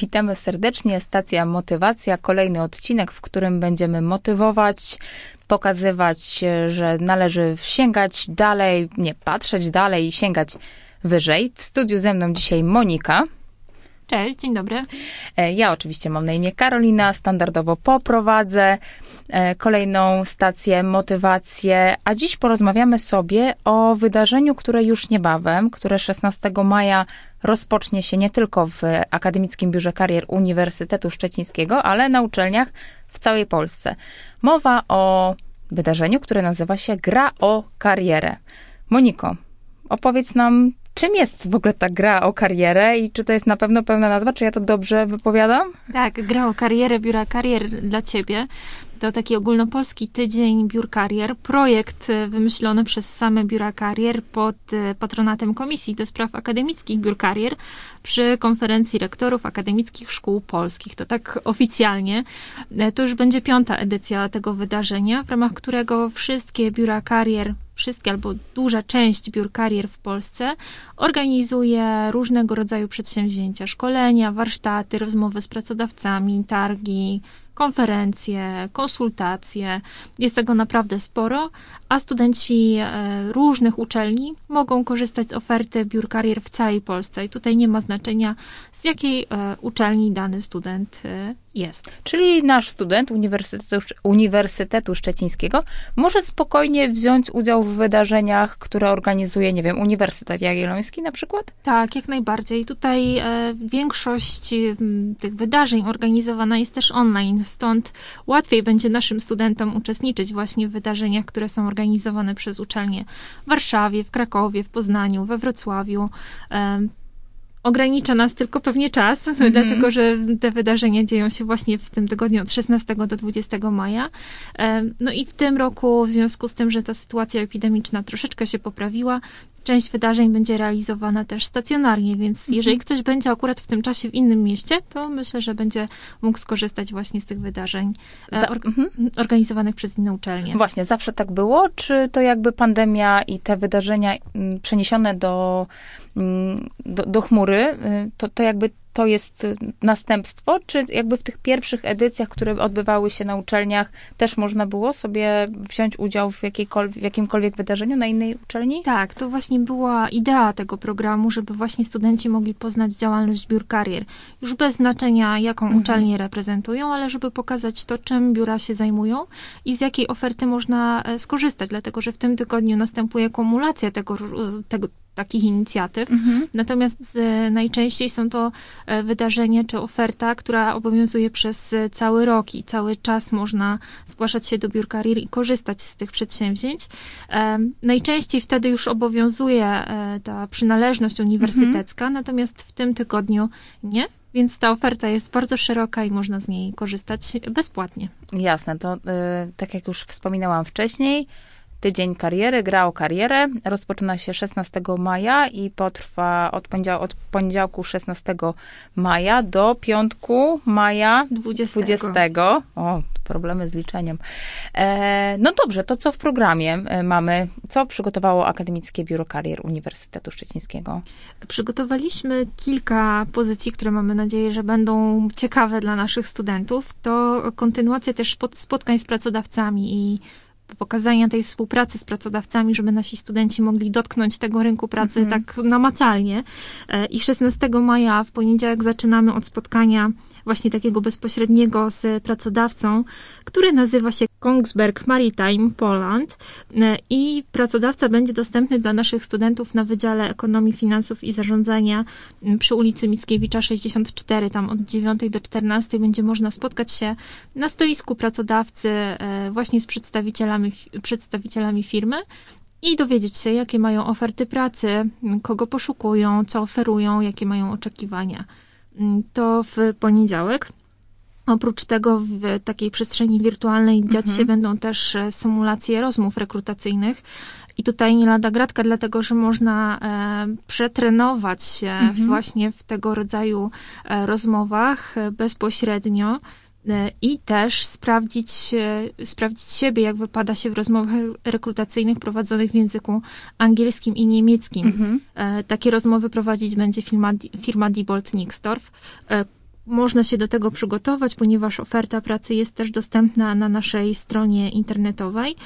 Witamy serdecznie. Stacja Motywacja, kolejny odcinek, w którym będziemy motywować, pokazywać, że należy sięgać dalej, nie patrzeć dalej i sięgać wyżej. W studiu ze mną dzisiaj Monika. Cześć, dzień dobry. E, ja oczywiście mam na imię Karolina, standardowo poprowadzę e, kolejną stację Motywację, a dziś porozmawiamy sobie o wydarzeniu, które już niebawem, które 16 maja rozpocznie się nie tylko w Akademickim Biurze Karier Uniwersytetu Szczecińskiego, ale na uczelniach w całej Polsce. Mowa o wydarzeniu, które nazywa się Gra o karierę. Moniko, opowiedz nam, czym jest w ogóle ta gra o karierę i czy to jest na pewno pełna nazwa, czy ja to dobrze wypowiadam? Tak, gra o karierę Biura Karier dla Ciebie. To taki ogólnopolski tydzień biur karier, projekt e, wymyślony przez same biura karier pod e, patronatem Komisji do Spraw Akademickich Biur Karier przy konferencji rektorów akademickich szkół polskich. To tak oficjalnie. E, to już będzie piąta edycja tego wydarzenia, w ramach którego wszystkie biura karier wszystkie albo duża część biur karier w Polsce organizuje różnego rodzaju przedsięwzięcia, szkolenia, warsztaty, rozmowy z pracodawcami, targi, konferencje, konsultacje. Jest tego naprawdę sporo, a studenci e, różnych uczelni mogą korzystać z oferty biur karier w całej Polsce. I tutaj nie ma znaczenia, z jakiej e, uczelni dany student e, jest. Czyli nasz student Uniwersytetu, Uniwersytetu Szczecińskiego może spokojnie wziąć udział w wydarzeniach, które organizuje, nie wiem, Uniwersytet Jagielloński na przykład? Tak, jak najbardziej. Tutaj e, większość m, tych wydarzeń organizowana jest też online, stąd łatwiej będzie naszym studentom uczestniczyć właśnie w wydarzeniach, które są organizowane przez uczelnie w Warszawie, w Krakowie, w Poznaniu, we Wrocławiu. E, Ogranicza nas tylko pewnie czas, mm -hmm. dlatego że te wydarzenia dzieją się właśnie w tym tygodniu od 16 do 20 maja. No i w tym roku, w związku z tym, że ta sytuacja epidemiczna troszeczkę się poprawiła, Część wydarzeń będzie realizowana też stacjonarnie, więc mhm. jeżeli ktoś będzie akurat w tym czasie w innym mieście, to myślę, że będzie mógł skorzystać właśnie z tych wydarzeń e, Za, or mhm. organizowanych przez inne uczelnie. Właśnie, zawsze tak było? Czy to jakby pandemia i te wydarzenia mm, przeniesione do, mm, do, do chmury, y, to, to jakby to jest y, następstwo, czy jakby w tych pierwszych edycjach, które odbywały się na uczelniach, też można było sobie wziąć udział w, w jakimkolwiek wydarzeniu na innej uczelni? Tak, to właśnie była idea tego programu, żeby właśnie studenci mogli poznać działalność biur karier. Już bez znaczenia, jaką mhm. uczelnię reprezentują, ale żeby pokazać to, czym biura się zajmują i z jakiej oferty można e, skorzystać, dlatego że w tym tygodniu następuje kumulacja tego, tego takich inicjatyw. Mhm. Natomiast e, najczęściej są to e, wydarzenia czy oferta, która obowiązuje przez e, cały rok i cały czas można zgłaszać się do biur karier i korzystać z tych przedsięwzięć. Najczęściej wtedy już obowiązuje ta przynależność uniwersytecka, mhm. natomiast w tym tygodniu nie. Więc ta oferta jest bardzo szeroka i można z niej korzystać bezpłatnie. Jasne, to tak jak już wspominałam wcześniej, Tydzień kariery, gra o karierę. Rozpoczyna się 16 maja i potrwa od, poniedział od poniedziałku 16 maja do piątku maja 20. 20. O, problemy z liczeniem. E, no dobrze, to co w programie e, mamy? Co przygotowało Akademickie Biuro Karier Uniwersytetu Szczecińskiego? Przygotowaliśmy kilka pozycji, które mamy nadzieję, że będą ciekawe dla naszych studentów. To kontynuacja też spotkań z pracodawcami i pokazania tej współpracy z pracodawcami, żeby nasi studenci mogli dotknąć tego rynku pracy mm -hmm. tak namacalnie. E, I 16 maja w poniedziałek zaczynamy od spotkania właśnie takiego bezpośredniego z pracodawcą, który nazywa się Kongsberg Maritime Poland e, i pracodawca będzie dostępny dla naszych studentów na Wydziale Ekonomii, Finansów i Zarządzania przy ulicy Mickiewicza 64, tam od 9 do 14 będzie można spotkać się na stoisku pracodawcy e, właśnie z przedstawicielami, przedstawicielami firmy i dowiedzieć się, jakie mają oferty pracy, kogo poszukują, co oferują, jakie mają oczekiwania. Mm, to w poniedziałek. Oprócz tego w takiej przestrzeni wirtualnej dziać mhm. się będą też e, symulacje rozmów rekrutacyjnych. I tutaj nie lada gratka, dlatego że można e, przetrenować się mhm. właśnie w tego rodzaju e, rozmowach e, bezpośrednio i też sprawdzić, e, sprawdzić siebie, jak wypada się w rozmowach rekrutacyjnych prowadzonych w języku angielskim i niemieckim. Mhm. E, takie rozmowy prowadzić będzie firma, firma Diebold Nixdorf. Można się do tego przygotować, ponieważ oferta pracy jest też dostępna na naszej stronie internetowej,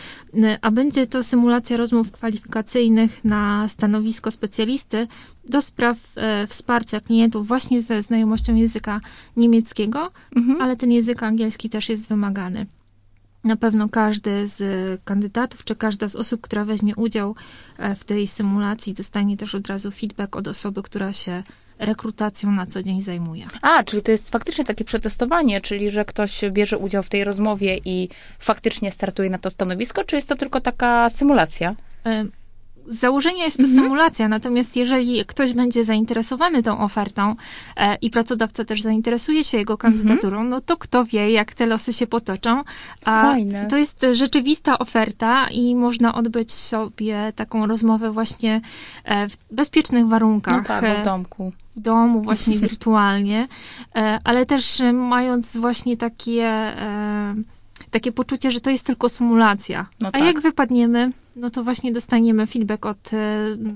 a będzie to symulacja rozmów kwalifikacyjnych na stanowisko specjalisty do spraw e, wsparcia klientów właśnie ze znajomością języka niemieckiego, mhm. ale ten język angielski też jest wymagany. Na pewno każdy z kandydatów, czy każda z osób, która weźmie udział e, w tej symulacji, dostanie też od razu feedback od osoby, która się rekrutacją na co dzień zajmuje. A, czyli to jest faktycznie takie przetestowanie, czyli że ktoś bierze udział w tej rozmowie i faktycznie startuje na to stanowisko, czy jest to tylko taka symulacja? Z założenia jest to mhm. symulacja, natomiast jeżeli ktoś będzie zainteresowany tą ofertą e, i pracodawca też zainteresuje się jego kandydaturą, mhm. no to kto wie, jak te losy się potoczą. A Fajne. to jest rzeczywista oferta i można odbyć sobie taką rozmowę właśnie e, w bezpiecznych warunkach. No tak, w domku. W domu, właśnie wirtualnie, e, ale też mając właśnie takie, e, takie poczucie, że to jest tylko symulacja. No tak. A jak wypadniemy? No to właśnie dostaniemy feedback od, e,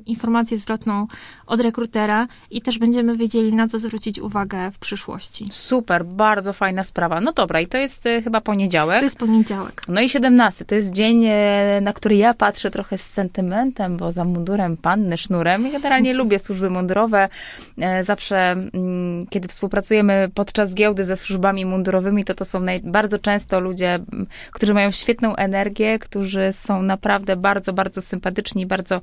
informację zwrotną od rekrutera i też będziemy wiedzieli, na co zwrócić uwagę w przyszłości. Super, bardzo fajna sprawa. No dobra, i to jest e, chyba poniedziałek. To jest poniedziałek. No i 17, to jest dzień, e, na który ja patrzę trochę z sentymentem, bo za mundurem panny sznurem. Generalnie lubię służby mundurowe. Zawsze, mm, kiedy współpracujemy podczas giełdy ze służbami mundurowymi, to to są naj, bardzo często ludzie, którzy mają świetną energię, którzy są naprawdę bardzo bardzo, bardzo sympatyczni, bardzo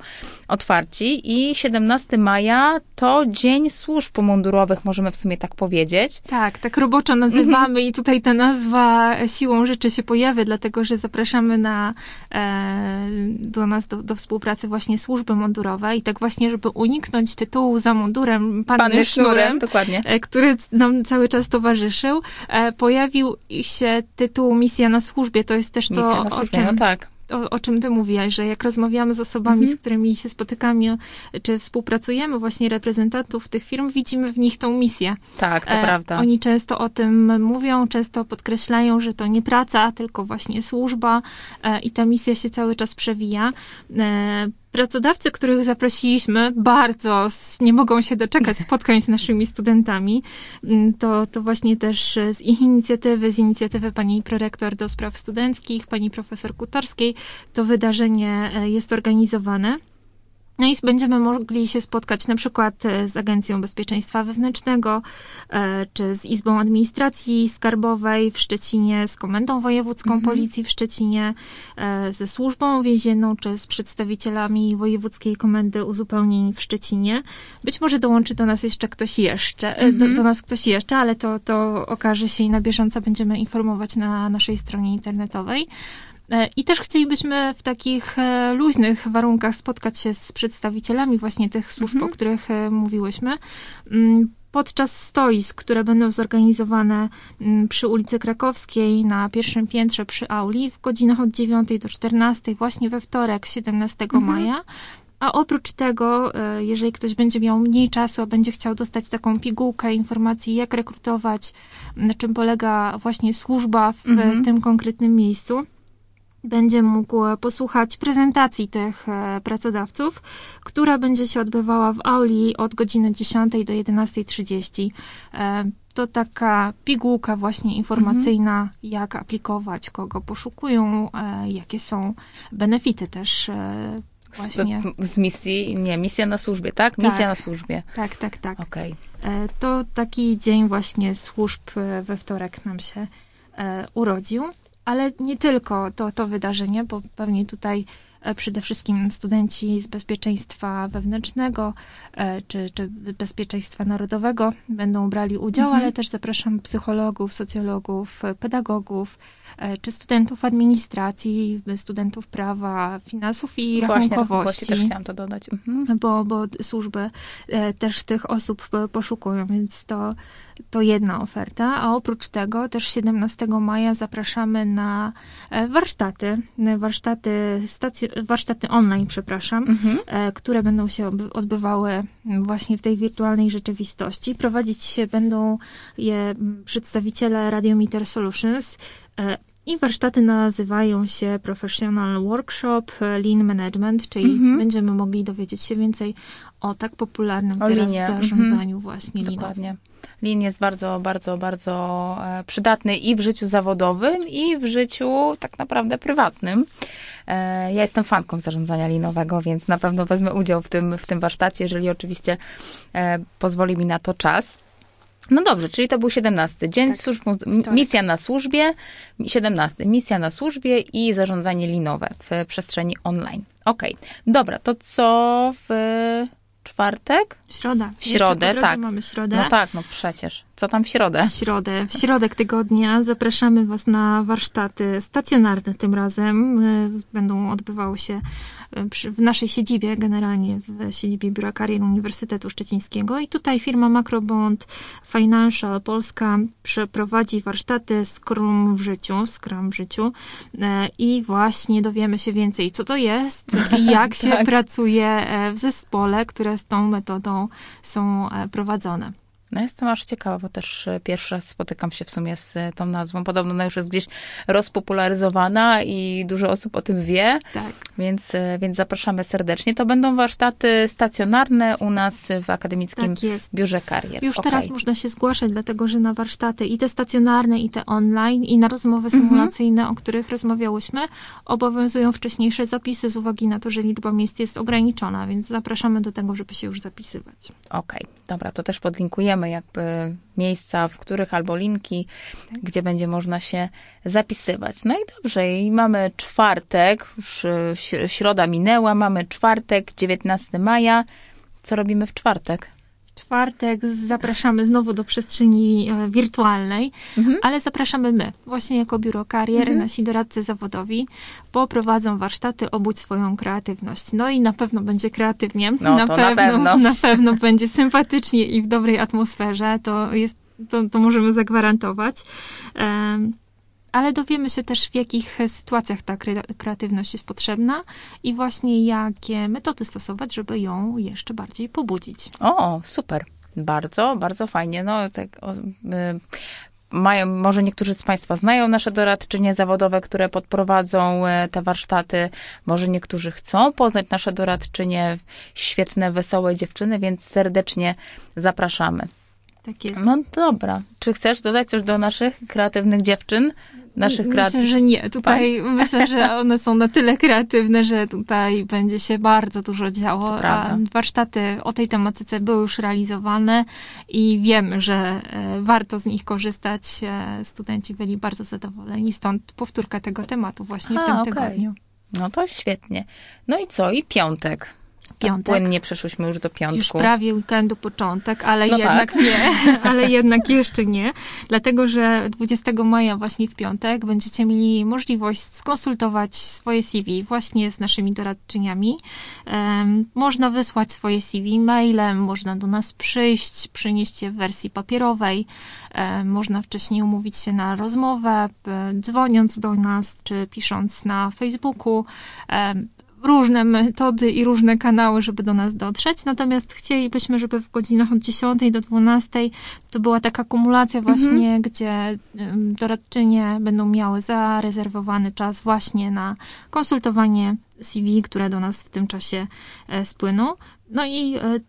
otwarci. I 17 maja to Dzień Służb Mundurowych, możemy w sumie tak powiedzieć. Tak, tak roboczo nazywamy i tutaj ta nazwa siłą rzeczy się pojawia, dlatego że zapraszamy na, e, do nas do, do, współpracy właśnie służby mundurowe i tak właśnie, żeby uniknąć tytułu za mundurem Panny, Panny Sznurem, sznurem dokładnie. E, który nam cały czas towarzyszył, e, pojawił się tytuł Misja na służbie. To jest też to, Misja służbie, o czym, no tak o, o czym ty mówiłaś, że jak rozmawiamy z osobami, mhm. z którymi się spotykamy, czy współpracujemy, właśnie reprezentantów tych firm, widzimy w nich tą misję. Tak, to e, prawda. Oni często o tym mówią, często podkreślają, że to nie praca, tylko właśnie służba e, i ta misja się cały czas przewija. E, Pracodawcy, których zaprosiliśmy, bardzo nie mogą się doczekać spotkań z naszymi studentami. Mm, to, to właśnie też z ich inicjatywy, z inicjatywy pani prorektor do spraw studenckich, pani profesor Kutorskiej, to wydarzenie e, jest organizowane. No i będziemy mogli się spotkać na przykład e, z Agencją Bezpieczeństwa Wewnętrznego, e, czy z Izbą Administracji Skarbowej w Szczecinie, z Komendą Wojewódzką mhm. Policji w Szczecinie, e, ze Służbą Więzienną, czy z przedstawicielami Wojewódzkiej Komendy Uzupełnień w Szczecinie. Być może dołączy do nas jeszcze ktoś jeszcze, mhm. do, do nas ktoś jeszcze, ale to, to okaże się i na bieżąco będziemy informować na naszej stronie internetowej. E, I też chcielibyśmy w takich e, luźnych warunkach spotkać się z przedstawicielami właśnie tych służb, mhm. o których e, mówiłyśmy mm, podczas stoisk, które będą zorganizowane mm, przy ulicy Krakowskiej na pierwszym piętrze przy auli w godzinach od 9 do 14 właśnie we wtorek 17 mhm. maja. A oprócz tego, jeżeli ktoś będzie miał mniej czasu, a będzie chciał dostać taką pigułkę informacji, jak rekrutować, na czym polega właśnie służba w, mhm. w tym konkretnym miejscu, będzie mógł posłuchać prezentacji tych e, pracodawców, która będzie się odbywała w auli od godziny 10 do 11.30. E, to taka pigułka właśnie informacyjna, mhm. jak aplikować, kogo poszukują, e, jakie są benefity też właśnie. Z, z misji, nie, misja na służbie, tak? Misja tak, na służbie. Tak, tak, tak. Okay. To taki dzień właśnie służb we wtorek nam się urodził ale nie tylko to, to wydarzenie, bo pewnie tutaj e, przede wszystkim studenci z bezpieczeństwa wewnętrznego e, czy, czy bezpieczeństwa narodowego będą brali udział, mhm. ale też zapraszam psychologów, socjologów, pedagogów, e, czy studentów administracji, studentów prawa, finansów i właśnie, rachunkowości. Właśnie też chciałam to dodać. Mhm. Bo, bo służby też tych osób poszukują, więc to to jedna oferta, a oprócz tego też 17 maja zapraszamy na e, warsztaty, warsztaty, stacje, warsztaty online, przepraszam, mhm. E, które będą się odbywały właśnie w tej wirtualnej rzeczywistości. Prowadzić się będą je przedstawiciele Radiometer Solutions, e, i warsztaty nazywają się Professional Workshop Lean Management, czyli mm -hmm. będziemy mogli dowiedzieć się więcej o tak popularnym o teraz linie. zarządzaniu mm -hmm. właśnie Dokładnie. Lin jest bardzo, bardzo, bardzo e, przydatny i w życiu zawodowym, i w życiu tak naprawdę prywatnym. E, ja jestem fanką zarządzania linowego, więc na pewno wezmę udział w tym, w tym warsztacie, jeżeli oczywiście e, pozwoli mi na to czas. No dobrze, czyli to był 17 dzień, Tak, służb, misja na służbie, 17 misja na służbie i zarządzanie linowe w przestrzeni online. Okej, dobra, to co w czwartek? Środa. Środę, tak. mamy środę. No tak, no przecież. Co tam w środę? W środę, w środek tygodnia zapraszamy Was na warsztaty stacjonarne tym razem. E, Będą odbywały się e, w naszej siedzibie, generalnie w siedzibie Biura Karier Uniwersytetu Szczecińskiego. I tutaj firma Macrobond Financial Polska przeprowadzi warsztaty Scrum w życiu, Scrum w życiu e, i właśnie dowiemy się więcej, co to jest i jak się Tak. pracuje e, w zespole, które z tą metodą są prowadzone. No jestem aż ciekawa, bo też e, pierwszy raz spotykam się w sumie z e, tą nazwą. Podobno ona już jest gdzieś rozpopularyzowana i dużo osób o tym wie, Tak. więc, e, więc zapraszamy serdecznie. To będą warsztaty stacjonarne u nas w Akademickim Tak jest. Biurze Karier. Już Okej. teraz można się zgłaszać, dlatego że na warsztaty i te stacjonarne, i te online, i na rozmowy Mhm. symulacyjne, o których rozmawiałyśmy, obowiązują wcześniejsze zapisy z uwagi na to, że liczba miejsc jest ograniczona, więc zapraszamy do tego, żeby się już zapisywać. Okej, dobra, to też podlinkujemy jakby miejsca, w których albo linki, gdzie będzie można się zapisywać. No i dobrze, i mamy czwartek, już środa minęła, mamy czwartek, 19 maja. Co robimy w czwartek? Czwartek zapraszamy znowu do przestrzeni e, wirtualnej, Mhm. ale zapraszamy my, właśnie jako biuro karier, nasi doradcy zawodowi, poprowadzą warsztaty, obudź swoją kreatywność. No i na pewno będzie kreatywnie, No, na, to na pewno, pewno. na pewno będzie sympatycznie i w dobrej atmosferze, to jest, to, to możemy zagwarantować. Em, ale dowiemy się też, w jakich sytuacjach ta kre- kreatywność jest potrzebna i właśnie jakie metody stosować, żeby ją jeszcze bardziej pobudzić. O, super. Bardzo, bardzo fajnie. No, tak, o, y, mają, może niektórzy z Państwa znają nasze doradczynie zawodowe, które podprowadzą e, te warsztaty. Może niektórzy chcą poznać nasze doradczynie, świetne, wesołe dziewczyny, więc serdecznie zapraszamy. Tak jest. No dobra. Czy chcesz dodać coś do naszych kreatywnych dziewczyn? Naszych Myślę, kreatywnych. że nie. Tutaj myślę, że one są na tyle kreatywne, że tutaj będzie się bardzo dużo działo. Warsztaty o tej tematyce były już realizowane i wiemy, że e, warto z nich korzystać. E, Studenci byli bardzo zadowoleni, stąd powtórka tego tematu właśnie w A, tym okej. tygodniu. No to świetnie. No i co? I piątek. Piątek. Tak płynnie przeszłyśmy już do piątku. Już prawie weekendu początek, ale No jednak tak. nie, ale jednak jeszcze nie, dlatego że 20 maja właśnie w piątek będziecie mieli możliwość skonsultować swoje CV właśnie z naszymi doradczyniami. Em, można wysłać swoje CV mailem, można do nas przyjść, przynieść je w wersji papierowej, em, można wcześniej umówić się na rozmowę, p- dzwoniąc do nas, czy pisząc na Facebooku. Em, różne metody i różne kanały, żeby do nas dotrzeć. Natomiast chcielibyśmy, żeby w godzinach od 10 do 12 to była taka kumulacja właśnie, gdzie ym, doradczynie będą miały zarezerwowany czas właśnie na konsultowanie CV, które do nas w tym czasie e, spłyną. No i e,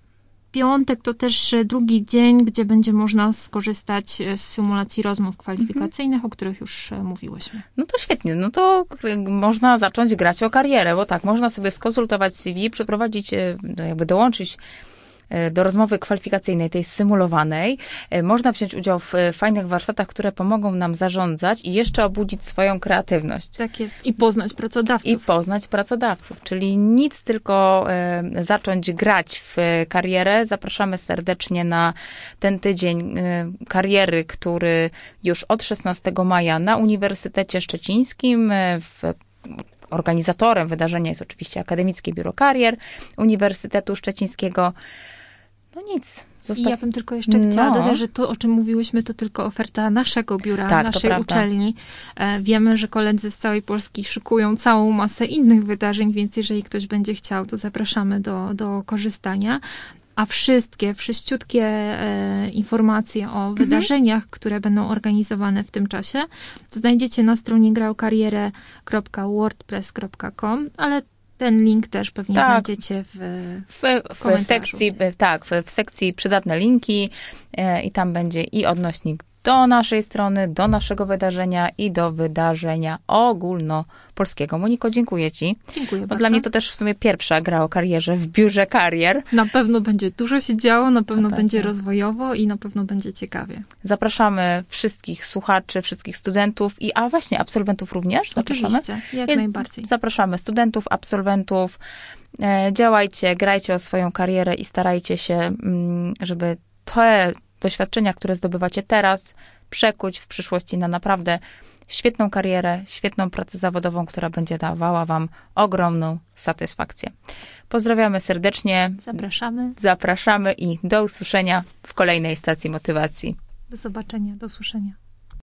Piątek to też e, drugi dzień, gdzie będzie można skorzystać e, z symulacji rozmów kwalifikacyjnych, o których już e, mówiłyśmy. No to świetnie, no to można zacząć grać o karierę, bo tak, można sobie skonsultować CV, przeprowadzić, no jakby dołączyć do rozmowy kwalifikacyjnej, tej symulowanej. E, Można wziąć udział w e, fajnych warsztatach, które pomogą nam zarządzać i jeszcze obudzić swoją kreatywność. Tak jest. I poznać pracodawców. I poznać pracodawców, czyli nic tylko e, zacząć grać w e, karierę. Zapraszamy serdecznie na ten tydzień e, kariery, który już od 16 maja na Uniwersytecie Szczecińskim e, w Organizatorem wydarzenia jest oczywiście Akademickie Biuro Karier Uniwersytetu Szczecińskiego. No nic, I zostaw... ja bym tylko jeszcze chciała No. dodać, że to, o czym mówiłyśmy, to tylko oferta naszego biura, Tak, naszej uczelni. E, Wiemy, że koledzy z całej Polski szykują całą masę innych wydarzeń, więc jeżeli ktoś będzie chciał, to zapraszamy do, do korzystania. A wszystkie, wszyściutkie e, informacje Mhm. o wydarzeniach, które będą organizowane w tym czasie, znajdziecie na stronie grałkarierę.wordpress.com, ale Ten link też pewnie Tak. znajdziecie w, W, w komentarzu. sekcji, tak, w, w sekcji przydatne linki e, i tam będzie i odnośnik do naszej strony, do naszego wydarzenia i do wydarzenia ogólnopolskiego. Moniko, dziękuję Ci, Dziękuję bo bardzo. dla mnie to też w sumie pierwsza gra o karierze w biurze karier. Na pewno będzie dużo się działo, na pewno Na będzie pewno. rozwojowo i na pewno będzie ciekawie. Zapraszamy wszystkich słuchaczy, wszystkich studentów i, a właśnie, absolwentów również zapraszamy. Oczywiście, jak najbardziej. Zapraszamy studentów, absolwentów. E, działajcie, grajcie o swoją karierę i starajcie się, mm, żeby te doświadczenia, które zdobywacie teraz, przekuć w przyszłości na naprawdę świetną karierę, świetną pracę zawodową, która będzie dawała Wam ogromną satysfakcję. Pozdrawiamy serdecznie, Zapraszamy. zapraszamy i do usłyszenia w kolejnej stacji motywacji. Do zobaczenia, do usłyszenia.